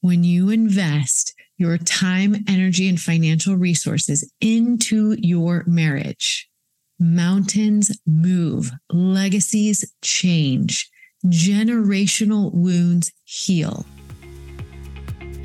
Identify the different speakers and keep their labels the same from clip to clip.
Speaker 1: when you invest your time, energy, and financial resources into your marriage, mountains move, legacies change, generational wounds heal.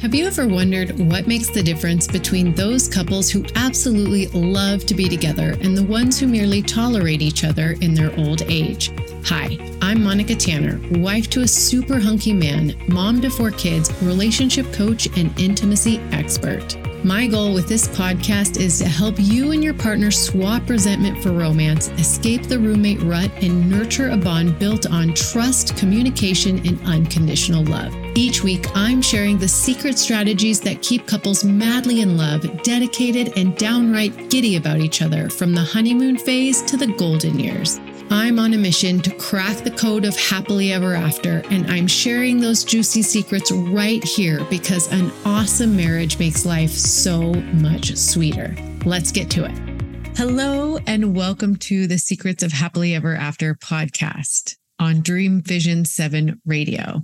Speaker 1: Have you ever wondered what makes the difference between those couples who absolutely love to be together and the ones who merely tolerate each other in their old age? Hi, I'm Monica Tanner, wife to a super hunky man, mom to four kids, relationship coach, and intimacy expert. My goal with this podcast is to help you and your partner swap resentment for romance, escape the roommate rut, and nurture a bond built on trust, communication, and unconditional love. Each week, I'm sharing the secret strategies that keep couples madly in love, dedicated, and downright giddy about each other from the honeymoon phase to the golden years. I'm on a mission to crack the code of happily ever after, and I'm sharing those juicy secrets right here because an awesome marriage makes life so much sweeter. Let's get to it. Hello, and welcome to the Secrets of Happily Ever After podcast on Dream Vision 7 Radio.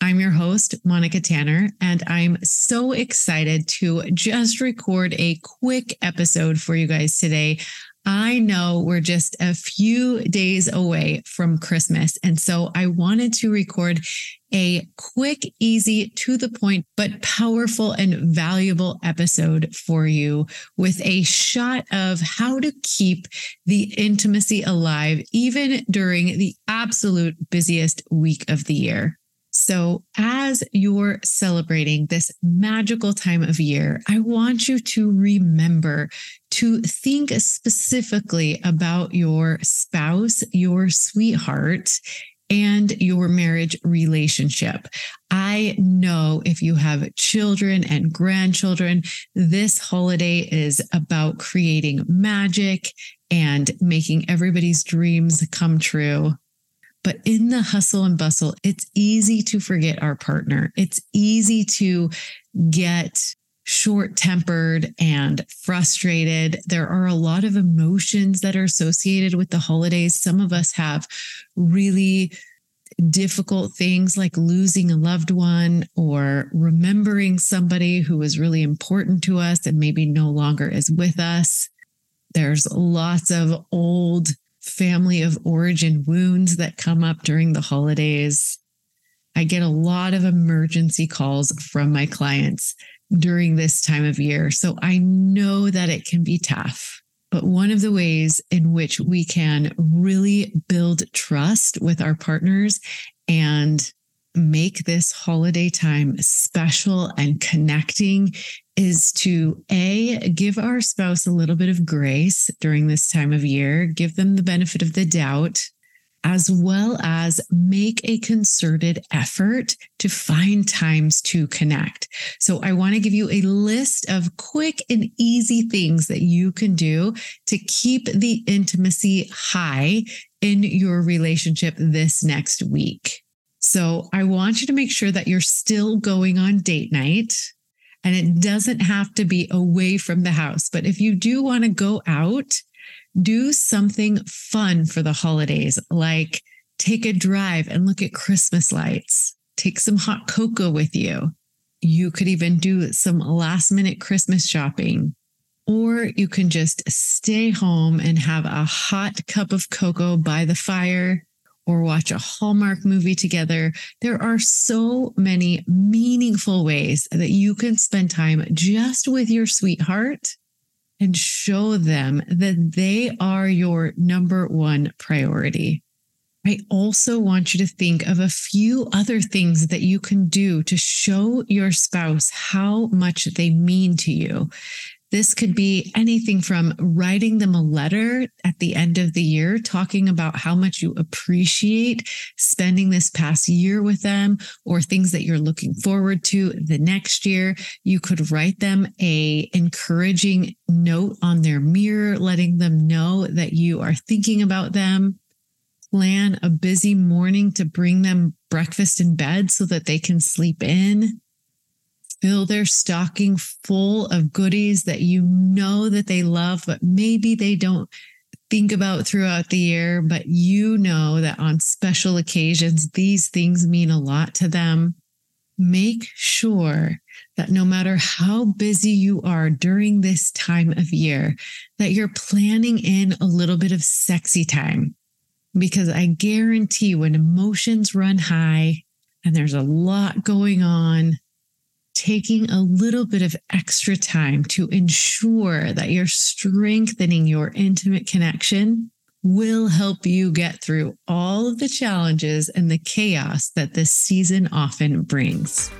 Speaker 1: I'm your host, Monica Tanner, and I'm so excited to just record a quick episode for you guys today I know we're just a few days away from Christmas. And so I wanted to record a quick, easy, to the point, but powerful and valuable episode for you with a shot of how to keep the intimacy alive, even during the absolute busiest week of the year. So, as you're celebrating this magical time of year, I want you to remember to think specifically about your spouse, your sweetheart, and your marriage relationship. I know if you have children and grandchildren, this holiday is about creating magic and making everybody's dreams come true. But in the hustle and bustle, it's easy to forget our partner. It's easy to get short tempered and frustrated. There are a lot of emotions that are associated with the holidays. Some of us have really difficult things like losing a loved one or remembering somebody who was really important to us and maybe no longer is with us. There's lots of old family of origin wounds that come up during the holidays. I get a lot of emergency calls from my clients during this time of year. So I know that it can be tough. But one of the ways in which we can really build trust with our partners and make this holiday time special and connecting is to A, give our spouse a little bit of grace during this time of year, give them the benefit of the doubt, as well as make a concerted effort to find times to connect. So I want to give you a list of quick and easy things that you can do to keep the intimacy high in your relationship this next week. So I want you to make sure that you're still going on date night. And it doesn't have to be away from the house. But if you do want to go out, do something fun for the holidays, like take a drive and look at Christmas lights, take some hot cocoa with you. You could even do some last minute Christmas shopping. Or you can just stay home and have a hot cup of cocoa by the fire or watch a Hallmark movie together. There are so many meaningful ways that you can spend time just with your sweetheart and show them that they are your number one priority. I also want you to think of a few other things that you can do to show your spouse how much they mean to you. This could be anything from writing them a letter at the end of the year, talking about how much you appreciate spending this past year with them or things that you're looking forward to the next year. You could write them a encouraging note on their mirror, letting them know that you are thinking about them. Plan a busy morning to bring them breakfast in bed so that they can sleep in fill their stocking full of goodies that you know that they love, but maybe they don't think about throughout the year, but you know that on special occasions, these things mean a lot to them. make sure that no matter how busy you are during this time of year, that you're planning in a little bit of sexy time. Because I guarantee when emotions run high and there's a lot going on, taking a little bit of extra time to ensure that you're strengthening your intimate connection will help you get through all of the challenges and the chaos that this season often brings.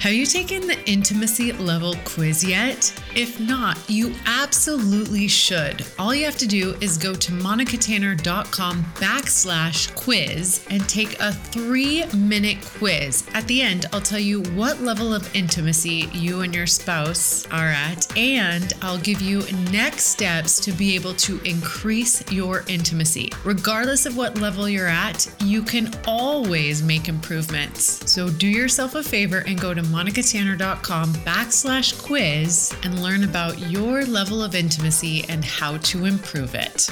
Speaker 2: Have you taken the intimacy level quiz yet? If not, you absolutely should. All you have to do is go to monicatanner.com backslash quiz and take a three minute quiz. At the end, I'll tell you what level of intimacy you and your spouse are at, and I'll give you next steps to be able to increase your intimacy. Regardless of what level you're at, you can always make improvements. So do yourself a favor and go to monicatanner.com backslash quiz and learn about your level of intimacy and how to improve it.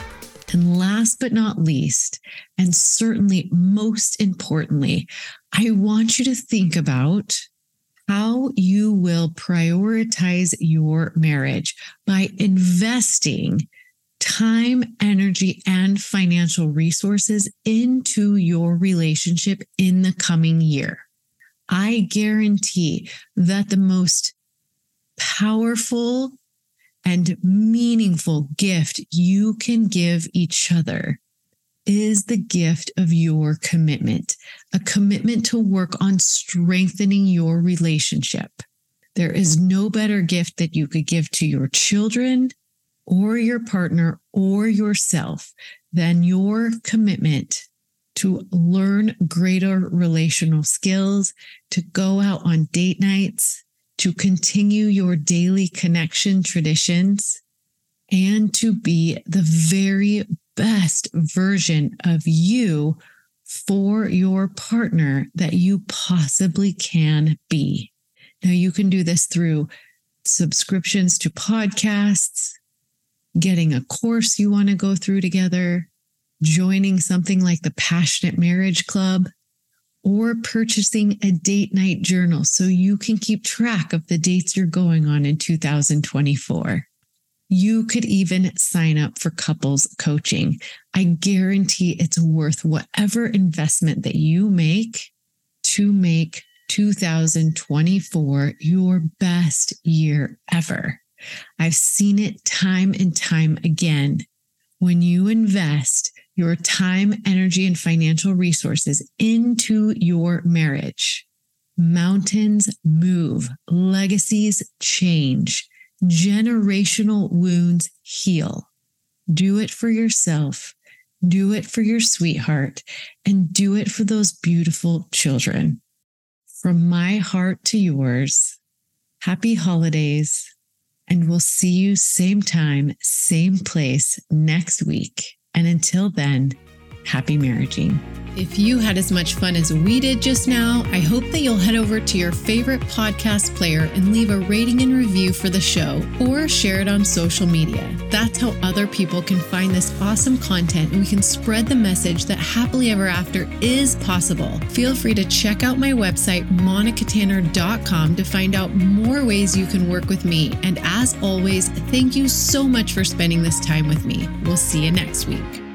Speaker 1: And last but not least, and certainly most importantly, I want you to think about how you will prioritize your marriage by investing time, energy, and financial resources into your relationship in the coming year. I guarantee that the most powerful and meaningful gift you can give each other is the gift of your commitment, a commitment to work on strengthening your relationship. There is no better gift that you could give to your children or your partner or yourself than your commitment to learn greater relational skills, to go out on date nights, to continue your daily connection traditions, and to be the very best version of you for your partner that you possibly can be. Now, you can do this through subscriptions to podcasts, getting a course you want to go through together, joining something like the Passionate Marriage Club, or purchasing a date night journal so you can keep track of the dates you're going on in 2024. You could even sign up for couples coaching. I guarantee it's worth whatever investment that you make to make 2024 your best year ever. I've seen it time and time again. When you invest your time, energy, and financial resources into your marriage, mountains move, legacies change, generational wounds heal. Do it for yourself, do it for your sweetheart, and do it for those beautiful children. From my heart to yours, happy holidays, and we'll see you same time, same place next week. And until then, happy marriaging.
Speaker 2: If you had as much fun as we did just now, I hope that you'll head over to your favorite podcast player and leave a rating and review for the show or share it on social media. That's how other people can find this awesome content and we can spread the message that happily ever after is possible. Feel free to check out my website, monicatanner.com, to find out more ways you can work with me. And as always, thank you so much for spending this time with me. We'll see you next week.